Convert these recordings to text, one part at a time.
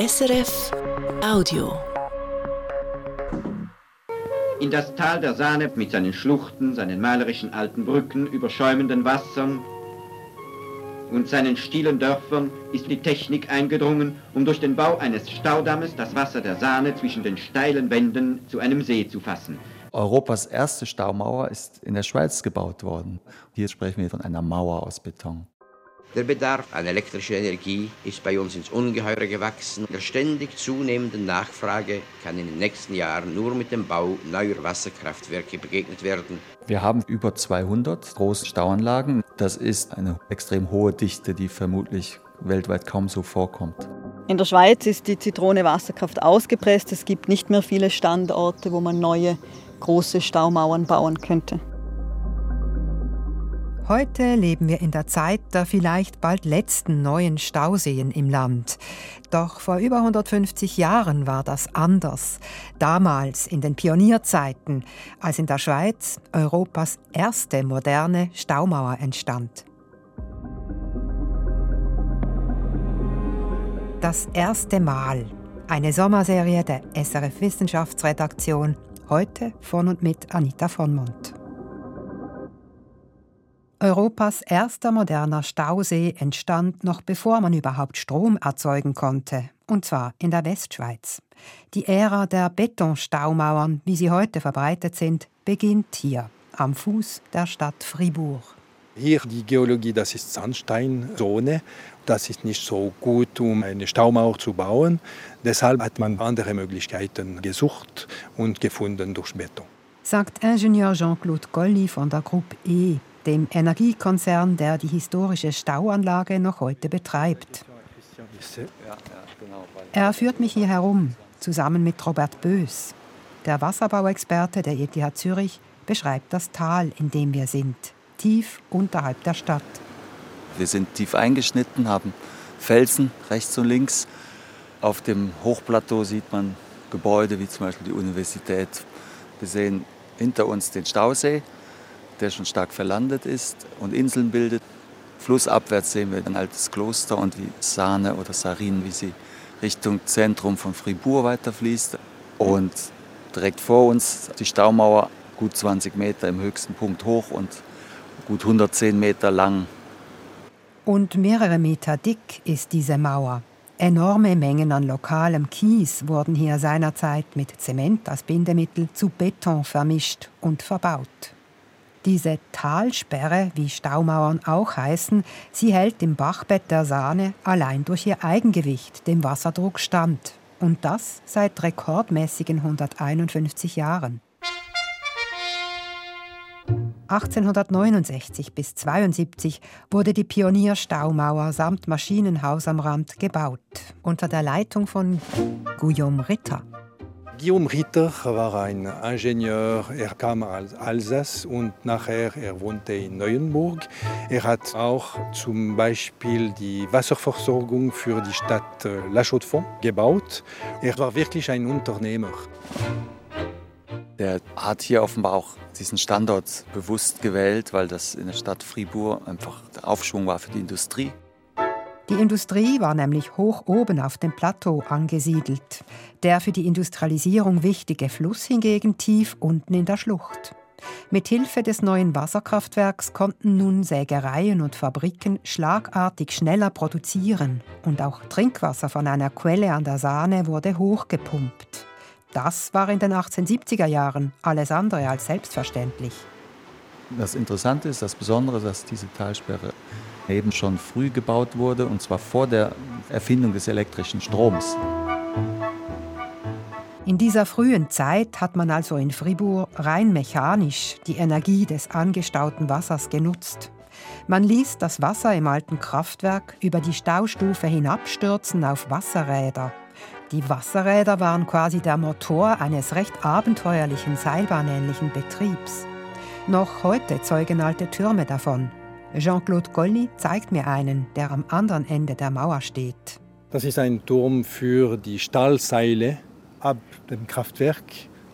SRF Audio. In das Tal der Sahne mit seinen Schluchten, seinen malerischen alten Brücken, überschäumenden Wassern und seinen stilen Dörfern ist die Technik eingedrungen, um durch den Bau eines Staudammes das Wasser der Sahne zwischen den steilen Wänden zu einem See zu fassen. Europas erste Staumauer ist in der Schweiz gebaut worden. Hier sprechen wir von einer Mauer aus Beton. Der Bedarf an elektrischer Energie ist bei uns ins Ungeheure gewachsen. Der ständig zunehmenden Nachfrage kann in den nächsten Jahren nur mit dem Bau neuer Wasserkraftwerke begegnet werden. Wir haben über 200 große Stauanlagen. Das ist eine extrem hohe Dichte, die vermutlich weltweit kaum so vorkommt. In der Schweiz ist die Zitrone Wasserkraft ausgepresst. Es gibt nicht mehr viele Standorte, wo man neue große Staumauern bauen könnte. Heute leben wir in der Zeit der vielleicht bald letzten neuen Stauseen im Land. Doch vor über 150 Jahren war das anders. Damals in den Pionierzeiten, als in der Schweiz Europas erste moderne Staumauer entstand. Das erste Mal. Eine Sommerserie der SRF Wissenschaftsredaktion. Heute von und mit Anita von Mont. Europas erster moderner Stausee entstand noch bevor man überhaupt Strom erzeugen konnte, und zwar in der Westschweiz. Die Ära der Betonstaumauern, wie sie heute verbreitet sind, beginnt hier, am Fuß der Stadt Fribourg. Hier die Geologie, das ist Sandsteinzone. Das ist nicht so gut, um eine Staumauer zu bauen. Deshalb hat man andere Möglichkeiten gesucht und gefunden durch Beton. Sagt Ingenieur Jean-Claude Colli von der Gruppe E dem Energiekonzern, der die historische Stauanlage noch heute betreibt. Er führt mich hier herum, zusammen mit Robert Bös. Der Wasserbauexperte der ETH Zürich beschreibt das Tal, in dem wir sind, tief unterhalb der Stadt. Wir sind tief eingeschnitten, haben Felsen rechts und links. Auf dem Hochplateau sieht man Gebäude wie zum Beispiel die Universität. Wir sehen hinter uns den Stausee der schon stark verlandet ist und Inseln bildet. Flussabwärts sehen wir ein altes Kloster und die Sahne oder Sarin, wie sie Richtung Zentrum von Fribourg weiterfließt. Und direkt vor uns die Staumauer, gut 20 Meter im höchsten Punkt hoch und gut 110 Meter lang. Und mehrere Meter dick ist diese Mauer. Enorme Mengen an lokalem Kies wurden hier seinerzeit mit Zement als Bindemittel zu Beton vermischt und verbaut. Diese Talsperre, wie Staumauern auch heißen, sie hält im Bachbett der Sahne allein durch ihr Eigengewicht dem Wasserdruck stand. Und das seit rekordmäßigen 151 Jahren. 1869 bis 1872 wurde die Pionierstaumauer samt Maschinenhaus am Rand gebaut, unter der Leitung von Guillaume Ritter. Guillaume Ritter war ein Ingenieur. Er kam aus Alsace und nachher er wohnte in Neuenburg. Er hat auch zum Beispiel die Wasserversorgung für die Stadt äh, La Chaux-de-Fonds gebaut. Er war wirklich ein Unternehmer. Der hat hier offenbar auch diesen Standort bewusst gewählt, weil das in der Stadt Fribourg einfach der Aufschwung war für die Industrie. Die Industrie war nämlich hoch oben auf dem Plateau angesiedelt, der für die Industrialisierung wichtige Fluss hingegen tief unten in der Schlucht. Mit Hilfe des neuen Wasserkraftwerks konnten nun Sägereien und Fabriken schlagartig schneller produzieren und auch Trinkwasser von einer Quelle an der Sahne wurde hochgepumpt. Das war in den 1870er Jahren alles andere als selbstverständlich. Das Interessante ist, das Besondere, dass diese Talsperre eben schon früh gebaut wurde, und zwar vor der Erfindung des elektrischen Stroms. In dieser frühen Zeit hat man also in Fribourg rein mechanisch die Energie des angestauten Wassers genutzt. Man ließ das Wasser im alten Kraftwerk über die Staustufe hinabstürzen auf Wasserräder. Die Wasserräder waren quasi der Motor eines recht abenteuerlichen seilbahnähnlichen Betriebs. Noch heute zeugen alte Türme davon. Jean-Claude Colli zeigt mir einen, der am anderen Ende der Mauer steht. Das ist ein Turm für die Stahlseile. Ab dem Kraftwerk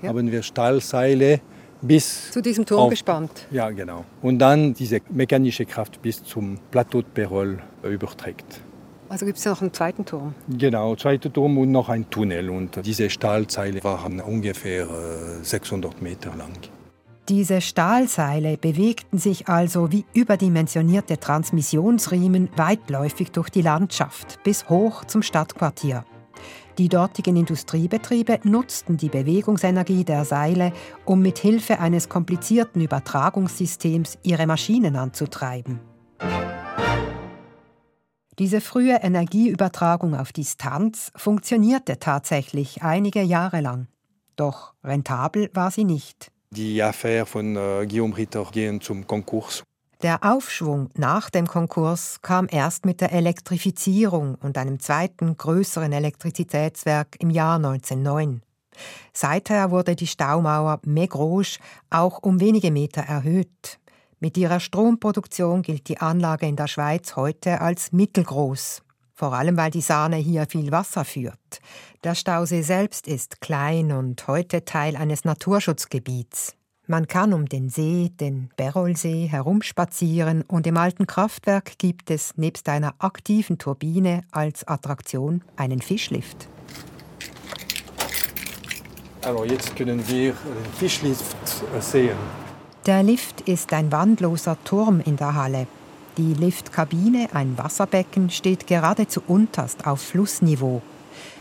ja. haben wir Stahlseile bis zu diesem Turm auf, gespannt. Ja, genau. Und dann diese mechanische Kraft bis zum Plateau de Perol überträgt. Also gibt es noch einen zweiten Turm? Genau, zweiter Turm und noch ein Tunnel. Und diese Stahlzeile waren ungefähr 600 äh, Meter lang. Diese Stahlseile bewegten sich also wie überdimensionierte Transmissionsriemen weitläufig durch die Landschaft bis hoch zum Stadtquartier. Die dortigen Industriebetriebe nutzten die Bewegungsenergie der Seile, um mit Hilfe eines komplizierten Übertragungssystems ihre Maschinen anzutreiben. Diese frühe Energieübertragung auf Distanz funktionierte tatsächlich einige Jahre lang. Doch rentabel war sie nicht. Die Affäre von äh, Guillaume Ritter gehen zum Konkurs. Der Aufschwung nach dem Konkurs kam erst mit der Elektrifizierung und einem zweiten größeren Elektrizitätswerk im Jahr 1909. Seither wurde die Staumauer Megrouge auch um wenige Meter erhöht. Mit ihrer Stromproduktion gilt die Anlage in der Schweiz heute als mittelgroß, vor allem weil die Sahne hier viel Wasser führt. Der Stausee selbst ist klein und heute Teil eines Naturschutzgebiets. Man kann um den See, den Berolsee, herumspazieren und im alten Kraftwerk gibt es nebst einer aktiven Turbine als Attraktion einen Fischlift. Also jetzt können wir den Fischlift sehen. Der Lift ist ein wandloser Turm in der Halle. Die Liftkabine, ein Wasserbecken, steht geradezu unterst auf Flussniveau.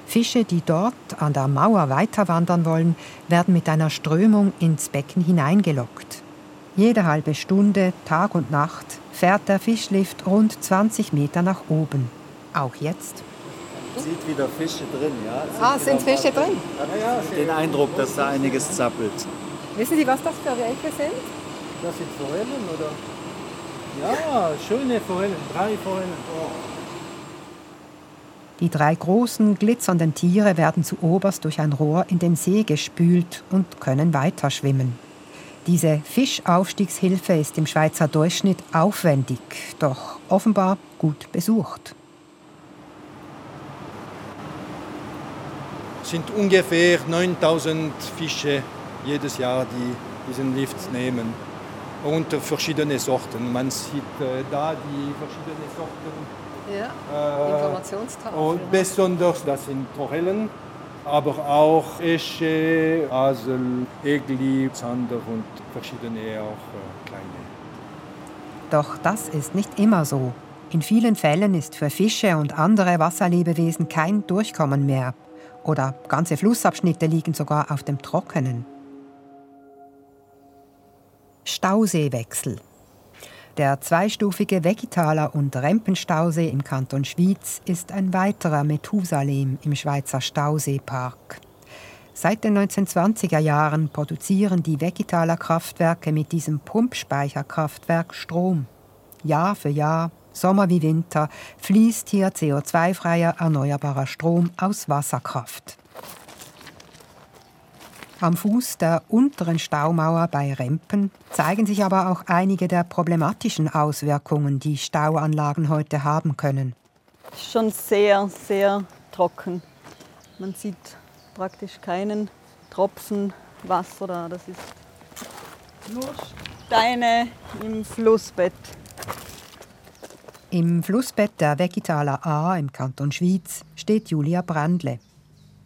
Fische, die dort an der Mauer weiter wandern wollen, werden mit einer Strömung ins Becken hineingelockt. Jede halbe Stunde, Tag und Nacht, fährt der Fischlift rund 20 Meter nach oben. Auch jetzt. Man sieht wieder Fische drin, ja. Ah, sind Fische drin? Ja, den Eindruck, dass da einiges zappelt. Wissen Sie, was das für welche sind? Das sind Forellen, oder? Ja, schöne Forellen, drei Forellen. Oh. Die drei großen, glitzernden Tiere werden zu oberst durch ein Rohr in den See gespült und können weiter schwimmen. Diese Fischaufstiegshilfe ist im Schweizer Durchschnitt aufwendig, doch offenbar gut besucht. Es sind ungefähr 9000 Fische jedes Jahr, die diesen Lift nehmen. Und verschiedene Sorten. Man sieht äh, da die verschiedenen Sorten. Ja, äh, Informationstafel. Und besonders, das sind Forellen, aber auch Esche, Asel, Egli, Zander und verschiedene auch äh, kleine. Doch das ist nicht immer so. In vielen Fällen ist für Fische und andere Wasserlebewesen kein Durchkommen mehr. Oder ganze Flussabschnitte liegen sogar auf dem Trockenen. Stauseewechsel. Der zweistufige Vegetaler- und Rempenstausee im Kanton Schwyz ist ein weiterer Methusalem im Schweizer Stauseepark. Seit den 1920er Jahren produzieren die Vegetaler Kraftwerke mit diesem Pumpspeicherkraftwerk Strom. Jahr für Jahr, Sommer wie Winter, fließt hier CO2-freier erneuerbarer Strom aus Wasserkraft. Am Fuß der unteren Staumauer bei Rempen zeigen sich aber auch einige der problematischen Auswirkungen, die Stauanlagen heute haben können. Schon sehr, sehr trocken. Man sieht praktisch keinen Tropfen Wasser da. Das ist nur Steine im Flussbett. Im Flussbett der Vegetaler A im Kanton Schwyz steht Julia Brandle.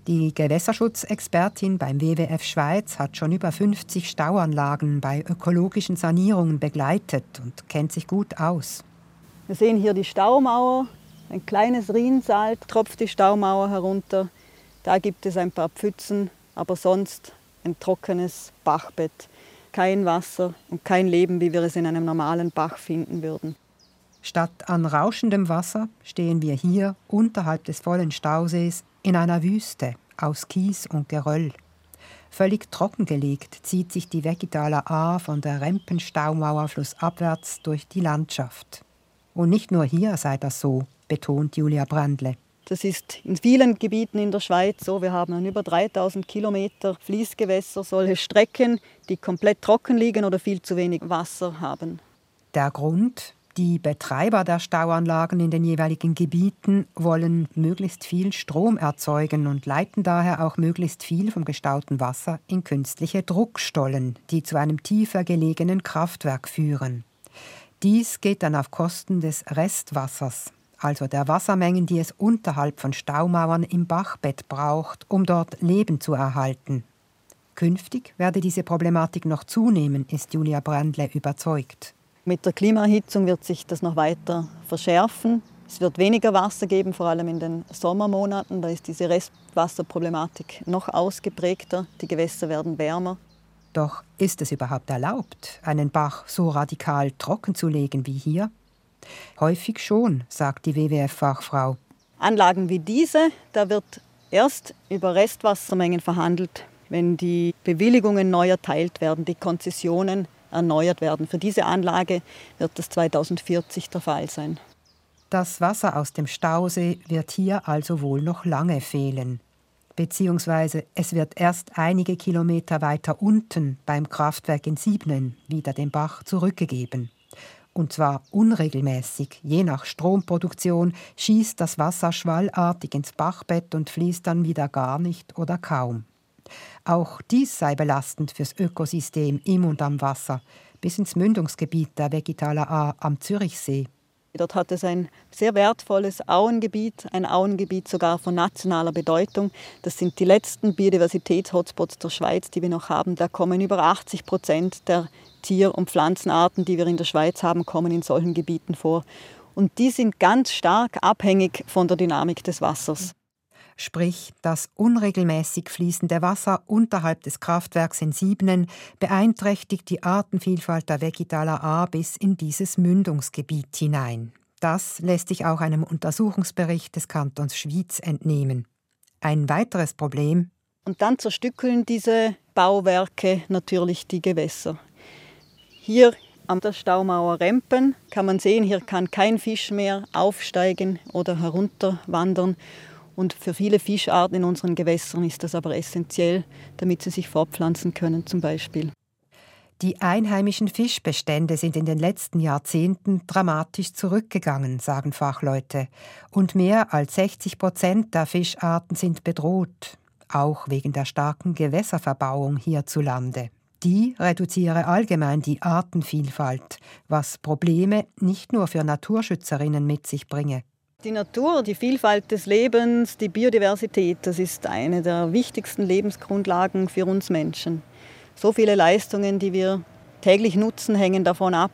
Die Gewässerschutzexpertin beim WWF Schweiz hat schon über 50 Stauanlagen bei ökologischen Sanierungen begleitet und kennt sich gut aus. Wir sehen hier die Staumauer. Ein kleines Rinsalt tropft die Staumauer herunter. Da gibt es ein paar Pfützen, aber sonst ein trockenes Bachbett. Kein Wasser und kein Leben, wie wir es in einem normalen Bach finden würden. Statt an rauschendem Wasser stehen wir hier unterhalb des vollen Stausees in einer Wüste aus Kies und Geröll. Völlig trockengelegt zieht sich die Vegetaler A von der Rempenstaumauer flussabwärts durch die Landschaft. Und nicht nur hier sei das so, betont Julia Brandle. Das ist in vielen Gebieten in der Schweiz so. Wir haben über 3000 Kilometer Fließgewässer, solche Strecken, die komplett trocken liegen oder viel zu wenig Wasser haben. Der Grund, die Betreiber der Stauanlagen in den jeweiligen Gebieten wollen möglichst viel Strom erzeugen und leiten daher auch möglichst viel vom gestauten Wasser in künstliche Druckstollen, die zu einem tiefer gelegenen Kraftwerk führen. Dies geht dann auf Kosten des Restwassers, also der Wassermengen, die es unterhalb von Staumauern im Bachbett braucht, um dort Leben zu erhalten. Künftig werde diese Problematik noch zunehmen, ist Julia Brandle überzeugt. Mit der Klimaerhitzung wird sich das noch weiter verschärfen. Es wird weniger Wasser geben, vor allem in den Sommermonaten. Da ist diese Restwasserproblematik noch ausgeprägter. Die Gewässer werden wärmer. Doch ist es überhaupt erlaubt, einen Bach so radikal trocken zu legen wie hier? Häufig schon, sagt die WWF-Fachfrau. Anlagen wie diese, da wird erst über Restwassermengen verhandelt, wenn die Bewilligungen neu erteilt werden, die Konzessionen erneuert werden. Für diese Anlage wird das 2040 der Fall sein. Das Wasser aus dem Stausee wird hier also wohl noch lange fehlen. Beziehungsweise es wird erst einige Kilometer weiter unten beim Kraftwerk in Siebnen wieder den Bach zurückgegeben. Und zwar unregelmäßig, je nach Stromproduktion, schießt das Wasser schwallartig ins Bachbett und fließt dann wieder gar nicht oder kaum. Auch dies sei belastend fürs Ökosystem im und am Wasser, bis ins Mündungsgebiet der Vegetaler A am Zürichsee. Dort hat es ein sehr wertvolles Auengebiet, ein Auengebiet sogar von nationaler Bedeutung. Das sind die letzten Biodiversitäts-Hotspots der Schweiz, die wir noch haben. Da kommen über 80 Prozent der Tier- und Pflanzenarten, die wir in der Schweiz haben, kommen in solchen Gebieten vor. Und die sind ganz stark abhängig von der Dynamik des Wassers sprich das unregelmäßig fließende Wasser unterhalb des Kraftwerks in Siebnen, beeinträchtigt die Artenvielfalt der Vegetaler A bis in dieses Mündungsgebiet hinein. Das lässt sich auch einem Untersuchungsbericht des Kantons Schwyz entnehmen. Ein weiteres Problem. Und dann zerstückeln diese Bauwerke natürlich die Gewässer. Hier an der Staumauer Rempen kann man sehen, hier kann kein Fisch mehr aufsteigen oder herunterwandern. Und für viele Fischarten in unseren Gewässern ist das aber essentiell, damit sie sich fortpflanzen können zum Beispiel. Die einheimischen Fischbestände sind in den letzten Jahrzehnten dramatisch zurückgegangen, sagen Fachleute. Und mehr als 60 Prozent der Fischarten sind bedroht, auch wegen der starken Gewässerverbauung hierzulande. Die reduziere allgemein die Artenvielfalt, was Probleme nicht nur für Naturschützerinnen mit sich bringe. Die Natur, die Vielfalt des Lebens, die Biodiversität, das ist eine der wichtigsten Lebensgrundlagen für uns Menschen. So viele Leistungen, die wir täglich nutzen, hängen davon ab.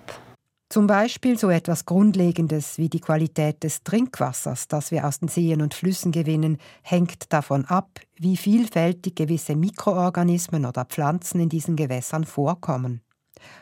Zum Beispiel so etwas Grundlegendes wie die Qualität des Trinkwassers, das wir aus den Seen und Flüssen gewinnen, hängt davon ab, wie vielfältig gewisse Mikroorganismen oder Pflanzen in diesen Gewässern vorkommen.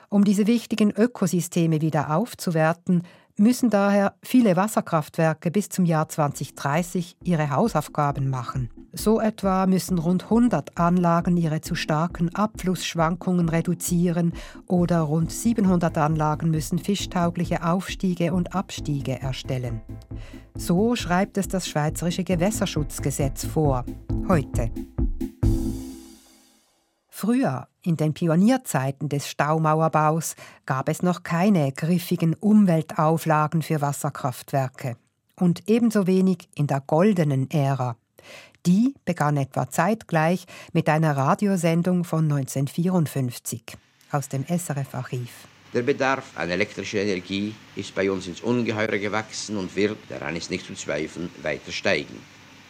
Um diese wichtigen Ökosysteme wieder aufzuwerten, müssen daher viele Wasserkraftwerke bis zum Jahr 2030 ihre Hausaufgaben machen. So etwa müssen rund 100 Anlagen ihre zu starken Abflussschwankungen reduzieren oder rund 700 Anlagen müssen fischtaugliche Aufstiege und Abstiege erstellen. So schreibt es das Schweizerische Gewässerschutzgesetz vor, heute. Früher, in den Pionierzeiten des Staumauerbaus, gab es noch keine griffigen Umweltauflagen für Wasserkraftwerke. Und ebenso wenig in der goldenen Ära. Die begann etwa zeitgleich mit einer Radiosendung von 1954 aus dem SRF-Archiv. Der Bedarf an elektrischer Energie ist bei uns ins Ungeheure gewachsen und wird, daran ist nicht zu zweifeln, weiter steigen.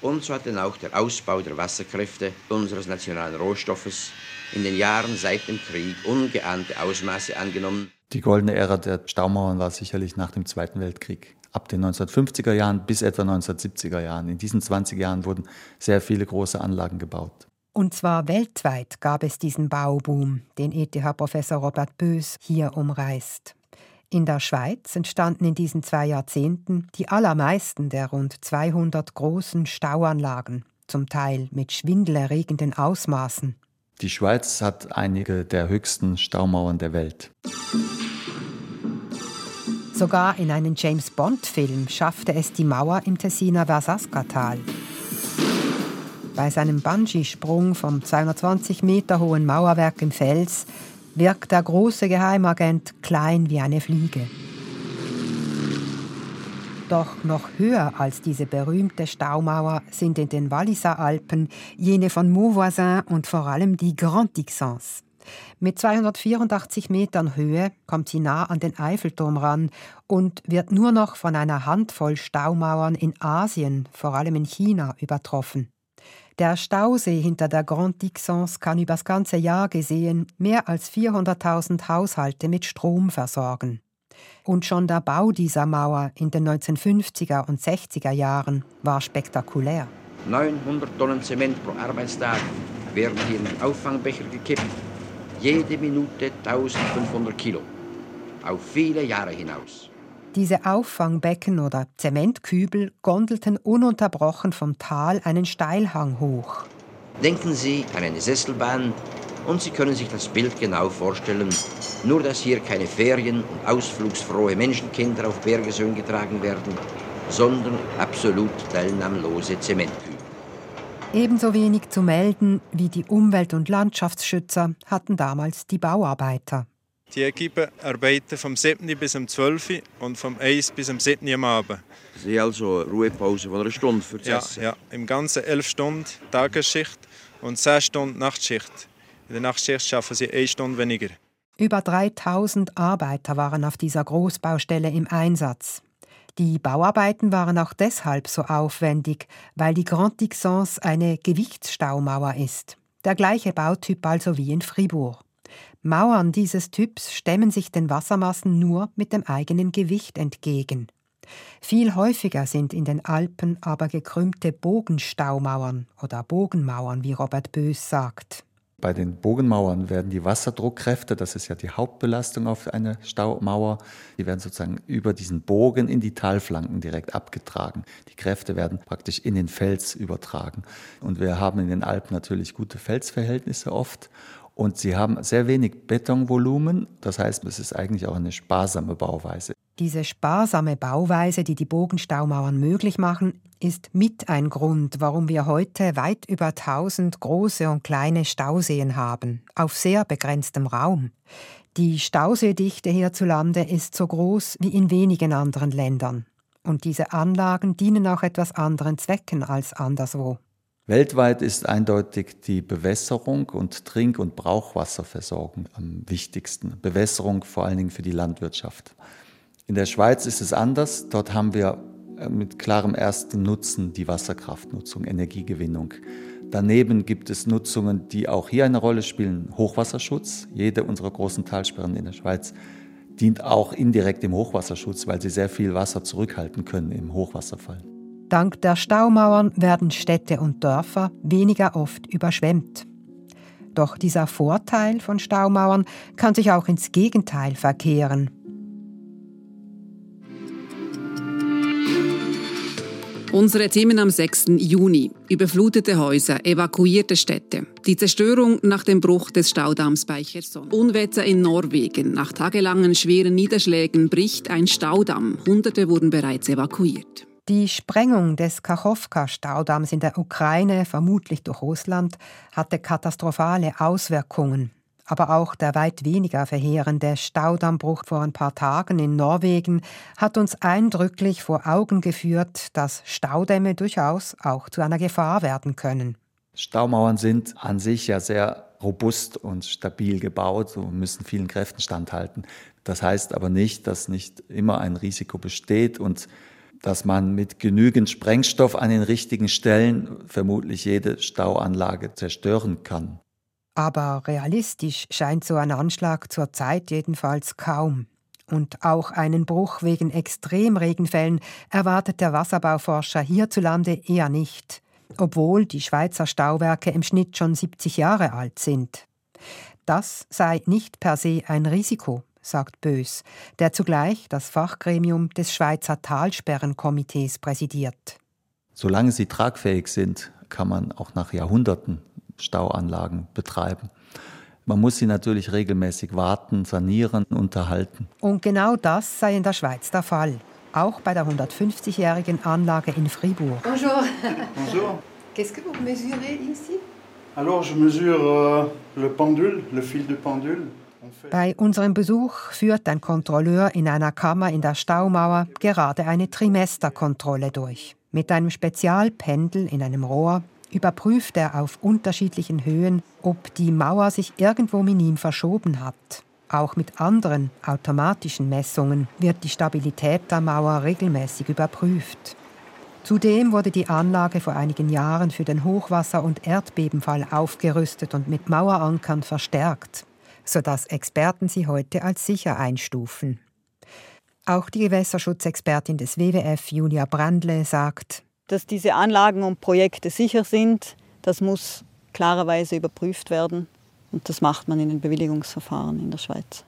Und so hat dann auch der Ausbau der Wasserkräfte unseres nationalen Rohstoffes in den Jahren seit dem Krieg ungeahnte Ausmaße angenommen. Die goldene Ära der Staumauern war sicherlich nach dem Zweiten Weltkrieg. Ab den 1950er Jahren bis etwa 1970er Jahren. In diesen 20 Jahren wurden sehr viele große Anlagen gebaut. Und zwar weltweit gab es diesen Bauboom, den ETH-Professor Robert Bös hier umreißt. In der Schweiz entstanden in diesen zwei Jahrzehnten die allermeisten der rund 200 großen Stauanlagen, zum Teil mit schwindelerregenden Ausmaßen. Die Schweiz hat einige der höchsten Staumauern der Welt. Sogar in einen James Bond-Film schaffte es die Mauer im Tessiner Versaska-Tal. Bei seinem Bungee-Sprung vom 220 Meter hohen Mauerwerk im Fels wirkt der große Geheimagent klein wie eine Fliege. Doch noch höher als diese berühmte Staumauer sind in den Walliser Alpen jene von Mauvoisin und vor allem die Grand Dixence. Mit 284 Metern Höhe kommt sie nah an den Eiffelturm ran und wird nur noch von einer Handvoll Staumauern in Asien, vor allem in China, übertroffen. Der Stausee hinter der Grande Dixence kann übers ganze Jahr gesehen mehr als 400.000 Haushalte mit Strom versorgen. Und schon der Bau dieser Mauer in den 1950er und 60er Jahren war spektakulär. 900 Tonnen Zement pro Arbeitstag werden hier in Auffangbecher gekippt. Jede Minute 1500 Kilo. Auf viele Jahre hinaus. Diese Auffangbecken oder Zementkübel gondelten ununterbrochen vom Tal einen Steilhang hoch. Denken Sie an eine Sesselbahn und Sie können sich das Bild genau vorstellen. Nur dass hier keine Ferien- und ausflugsfrohe Menschenkinder auf Bergesöhn getragen werden, sondern absolut teilnahmlose Zementkübel. Ebenso wenig zu melden wie die Umwelt- und Landschaftsschützer hatten damals die Bauarbeiter. Die Equipe arbeiten vom 7. bis zum 12. und vom 1 bis zum 7. am Abend. Sie haben also eine Ruhepause von einer Stunde für das ja, Essen? Ja, im Ganzen 11 Stunden Tagesschicht und 10 Stunden Nachtschicht. In der Nachtschicht schaffen sie eine Stunde weniger. Über 3000 Arbeiter waren auf dieser Großbaustelle im Einsatz. Die Bauarbeiten waren auch deshalb so aufwendig, weil die Grande Dixence eine Gewichtsstaumauer ist. Der gleiche Bautyp also wie in Fribourg. Mauern dieses Typs stemmen sich den Wassermassen nur mit dem eigenen Gewicht entgegen. Viel häufiger sind in den Alpen aber gekrümmte Bogenstaumauern oder Bogenmauern, wie Robert Bös sagt. Bei den Bogenmauern werden die Wasserdruckkräfte, das ist ja die Hauptbelastung auf eine Staumauer, die werden sozusagen über diesen Bogen in die Talflanken direkt abgetragen. Die Kräfte werden praktisch in den Fels übertragen. Und wir haben in den Alpen natürlich gute Felsverhältnisse oft. Und sie haben sehr wenig Betonvolumen. Das heißt, es ist eigentlich auch eine sparsame Bauweise. Diese sparsame Bauweise, die die Bogenstaumauern möglich machen, ist mit ein Grund, warum wir heute weit über 1000 große und kleine Stauseen haben, auf sehr begrenztem Raum. Die Stauseedichte hierzulande ist so groß wie in wenigen anderen Ländern. Und diese Anlagen dienen auch etwas anderen Zwecken als anderswo. Weltweit ist eindeutig die Bewässerung und Trink- und Brauchwasserversorgung am wichtigsten. Bewässerung vor allen Dingen für die Landwirtschaft. In der Schweiz ist es anders. Dort haben wir äh, mit klarem ersten Nutzen die Wasserkraftnutzung, Energiegewinnung. Daneben gibt es Nutzungen, die auch hier eine Rolle spielen. Hochwasserschutz. Jede unserer großen Talsperren in der Schweiz dient auch indirekt dem Hochwasserschutz, weil sie sehr viel Wasser zurückhalten können im Hochwasserfall. Dank der Staumauern werden Städte und Dörfer weniger oft überschwemmt. Doch dieser Vorteil von Staumauern kann sich auch ins Gegenteil verkehren. Unsere Themen am 6. Juni. Überflutete Häuser, evakuierte Städte. Die Zerstörung nach dem Bruch des Staudamms bei Cherson. Unwetter in Norwegen. Nach tagelangen schweren Niederschlägen bricht ein Staudamm. Hunderte wurden bereits evakuiert. Die Sprengung des Kachowka-Staudamms in der Ukraine, vermutlich durch Russland, hatte katastrophale Auswirkungen. Aber auch der weit weniger verheerende Staudammbruch vor ein paar Tagen in Norwegen hat uns eindrücklich vor Augen geführt, dass Staudämme durchaus auch zu einer Gefahr werden können. Staumauern sind an sich ja sehr robust und stabil gebaut und müssen vielen Kräften standhalten. Das heißt aber nicht, dass nicht immer ein Risiko besteht und dass man mit genügend Sprengstoff an den richtigen Stellen vermutlich jede Stauanlage zerstören kann. Aber realistisch scheint so ein Anschlag zurzeit jedenfalls kaum. Und auch einen Bruch wegen Extremregenfällen erwartet der Wasserbauforscher hierzulande eher nicht, obwohl die Schweizer Stauwerke im Schnitt schon 70 Jahre alt sind. Das sei nicht per se ein Risiko, sagt Bös, der zugleich das Fachgremium des Schweizer Talsperrenkomitees präsidiert. Solange sie tragfähig sind, kann man auch nach Jahrhunderten Stauanlagen betreiben. Man muss sie natürlich regelmäßig warten, sanieren, unterhalten. Und genau das sei in der Schweiz der Fall. Auch bei der 150-jährigen Anlage in Fribourg. Bonjour. Bonjour. Qu'est-ce que vous mesurez ici Alors, je mesure euh, le pendule, le fil de pendule. Bei unserem Besuch führt ein Kontrolleur in einer Kammer in der Staumauer gerade eine Trimesterkontrolle durch. Mit einem Spezialpendel in einem Rohr überprüft er auf unterschiedlichen Höhen, ob die Mauer sich irgendwo minim verschoben hat. Auch mit anderen automatischen Messungen wird die Stabilität der Mauer regelmäßig überprüft. Zudem wurde die Anlage vor einigen Jahren für den Hochwasser- und Erdbebenfall aufgerüstet und mit Mauerankern verstärkt, sodass Experten sie heute als sicher einstufen. Auch die Gewässerschutzexpertin des WWF, Julia Brandle, sagt, dass diese Anlagen und Projekte sicher sind, das muss klarerweise überprüft werden. Und das macht man in den Bewilligungsverfahren in der Schweiz.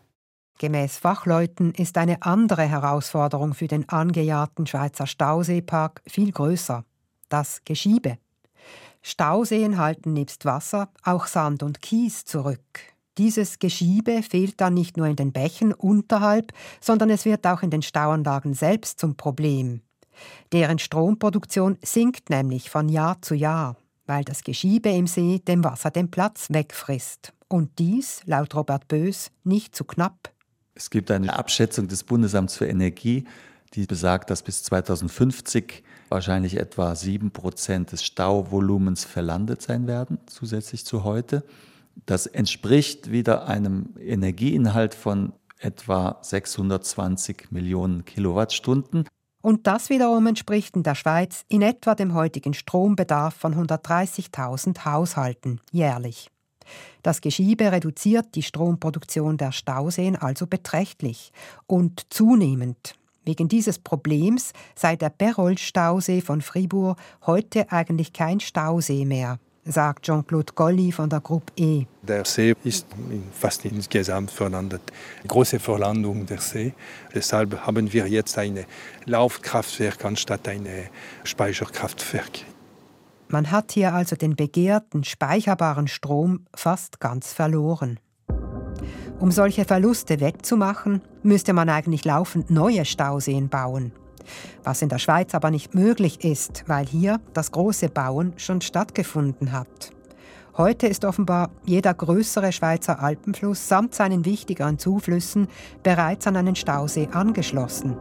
Gemäß Fachleuten ist eine andere Herausforderung für den angejahrten Schweizer Stauseepark viel größer. Das Geschiebe. Stauseen halten nebst Wasser auch Sand und Kies zurück. Dieses Geschiebe fehlt dann nicht nur in den Bächen unterhalb, sondern es wird auch in den Stauanlagen selbst zum Problem. Deren Stromproduktion sinkt nämlich von Jahr zu Jahr, weil das Geschiebe im See dem Wasser den Platz wegfrisst. Und dies, laut Robert Bös, nicht zu knapp. Es gibt eine Abschätzung des Bundesamts für Energie, die besagt, dass bis 2050 wahrscheinlich etwa sieben Prozent des Stauvolumens verlandet sein werden, zusätzlich zu heute. Das entspricht wieder einem Energieinhalt von etwa 620 Millionen Kilowattstunden. Und das wiederum entspricht in der Schweiz in etwa dem heutigen Strombedarf von 130.000 Haushalten jährlich. Das Geschiebe reduziert die Stromproduktion der Stauseen also beträchtlich und zunehmend. Wegen dieses Problems sei der Perol-Stausee von Fribourg heute eigentlich kein Stausee mehr, sagt Jean-Claude Golli von der Gruppe E. Der See ist fast insgesamt verlandet. Große Verlandung der See. Deshalb haben wir jetzt ein Laufkraftwerk anstatt ein Speicherkraftwerk. Man hat hier also den begehrten, speicherbaren Strom fast ganz verloren. Um solche Verluste wettzumachen, müsste man eigentlich laufend neue Stauseen bauen. Was in der Schweiz aber nicht möglich ist, weil hier das große Bauen schon stattgefunden hat. Heute ist offenbar jeder größere Schweizer Alpenfluss samt seinen wichtigeren Zuflüssen bereits an einen Stausee angeschlossen.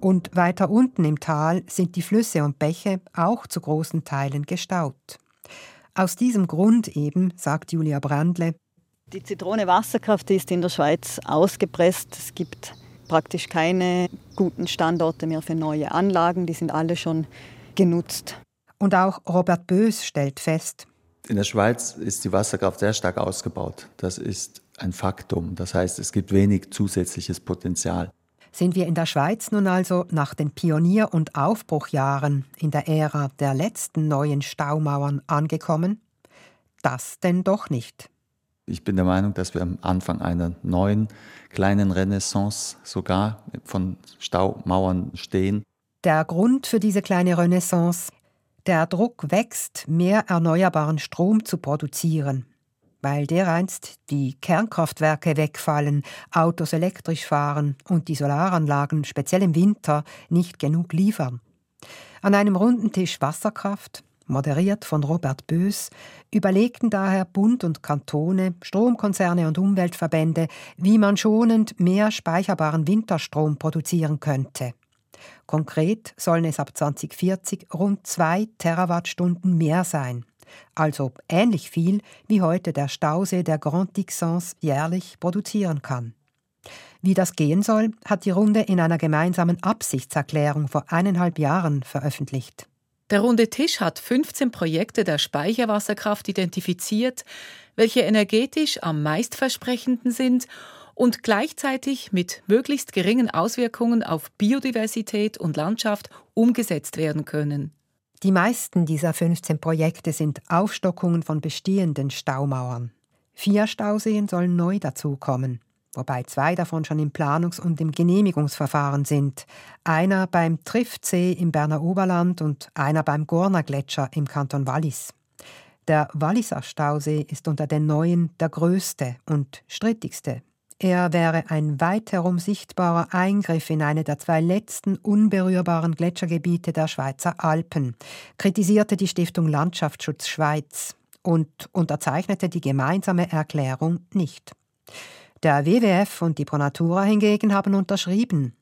Und weiter unten im Tal sind die Flüsse und Bäche auch zu großen Teilen gestaut. Aus diesem Grund eben, sagt Julia Brandle, die Zitrone-Wasserkraft ist in der Schweiz ausgepresst. Es gibt praktisch keine guten Standorte mehr für neue Anlagen, die sind alle schon genutzt. Und auch Robert Bös stellt fest, in der Schweiz ist die Wasserkraft sehr stark ausgebaut. Das ist ein Faktum. Das heißt, es gibt wenig zusätzliches Potenzial. Sind wir in der Schweiz nun also nach den Pionier- und Aufbruchjahren in der Ära der letzten neuen Staumauern angekommen? Das denn doch nicht. Ich bin der Meinung, dass wir am Anfang einer neuen kleinen Renaissance sogar von Staumauern stehen. Der Grund für diese kleine Renaissance? Der Druck wächst, mehr erneuerbaren Strom zu produzieren weil dereinst die Kernkraftwerke wegfallen, Autos elektrisch fahren und die Solaranlagen, speziell im Winter, nicht genug liefern. An einem runden Tisch Wasserkraft, moderiert von Robert Bös, überlegten daher Bund und Kantone, Stromkonzerne und Umweltverbände, wie man schonend mehr speicherbaren Winterstrom produzieren könnte. Konkret sollen es ab 2040 rund zwei Terawattstunden mehr sein also ähnlich viel wie heute der Stausee der Grand Dixence jährlich produzieren kann. Wie das gehen soll, hat die Runde in einer gemeinsamen Absichtserklärung vor eineinhalb Jahren veröffentlicht. Der runde Tisch hat 15 Projekte der Speicherwasserkraft identifiziert, welche energetisch am meistversprechenden sind und gleichzeitig mit möglichst geringen Auswirkungen auf Biodiversität und Landschaft umgesetzt werden können. Die meisten dieser 15 Projekte sind Aufstockungen von bestehenden Staumauern. Vier Stauseen sollen neu dazukommen, wobei zwei davon schon im Planungs- und im Genehmigungsverfahren sind. Einer beim Triftsee im Berner Oberland und einer beim Gorner Gletscher im Kanton Wallis. Der Walliser Stausee ist unter den neuen der größte und strittigste er wäre ein weit herum sichtbarer Eingriff in eine der zwei letzten unberührbaren Gletschergebiete der Schweizer Alpen, kritisierte die Stiftung Landschaftsschutz Schweiz und unterzeichnete die gemeinsame Erklärung nicht. Der WWF und die Pronatura hingegen haben unterschrieben.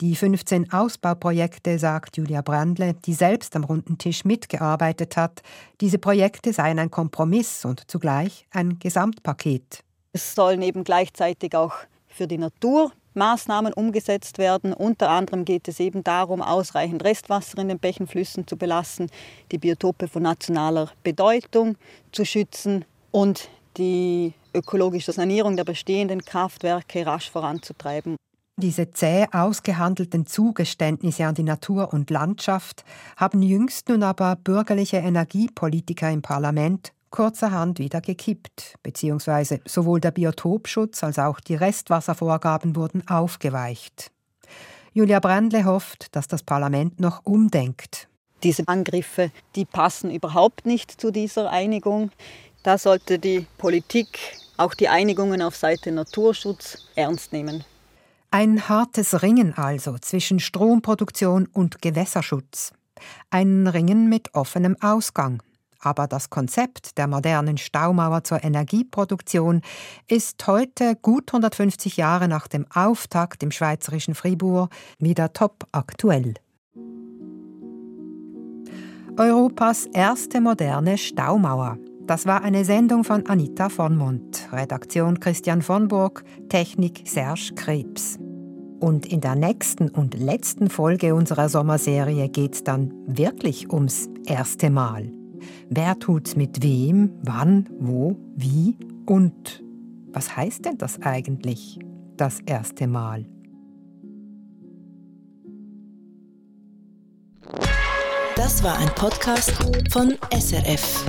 Die 15 Ausbauprojekte, sagt Julia Brandle, die selbst am runden Tisch mitgearbeitet hat, diese Projekte seien ein Kompromiss und zugleich ein Gesamtpaket. Es sollen eben gleichzeitig auch für die Natur Maßnahmen umgesetzt werden. Unter anderem geht es eben darum, ausreichend Restwasser in den Bächenflüssen zu belassen, die Biotope von nationaler Bedeutung zu schützen und die ökologische Sanierung der bestehenden Kraftwerke rasch voranzutreiben. Diese zäh ausgehandelten Zugeständnisse an die Natur und Landschaft haben jüngst nun aber bürgerliche Energiepolitiker im Parlament kurzerhand wieder gekippt, beziehungsweise sowohl der Biotopschutz als auch die Restwasservorgaben wurden aufgeweicht. Julia Brandle hofft, dass das Parlament noch umdenkt. Diese Angriffe, die passen überhaupt nicht zu dieser Einigung. Da sollte die Politik auch die Einigungen auf Seite Naturschutz ernst nehmen. Ein hartes Ringen also zwischen Stromproduktion und Gewässerschutz. Ein Ringen mit offenem Ausgang. Aber das Konzept der modernen Staumauer zur Energieproduktion ist heute, gut 150 Jahre nach dem Auftakt im schweizerischen Fribourg, wieder top aktuell. Europas erste moderne Staumauer. Das war eine Sendung von Anita von Redaktion Christian von Burg, Technik Serge Krebs. Und in der nächsten und letzten Folge unserer Sommerserie geht es dann wirklich ums erste Mal. Wer tut's mit wem, wann, wo, wie und was heißt denn das eigentlich, das erste Mal? Das war ein Podcast von SRF.